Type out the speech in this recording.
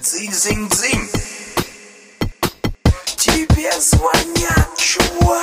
Дзынь-дзынь-дзынь. Тебе звонят, чувак.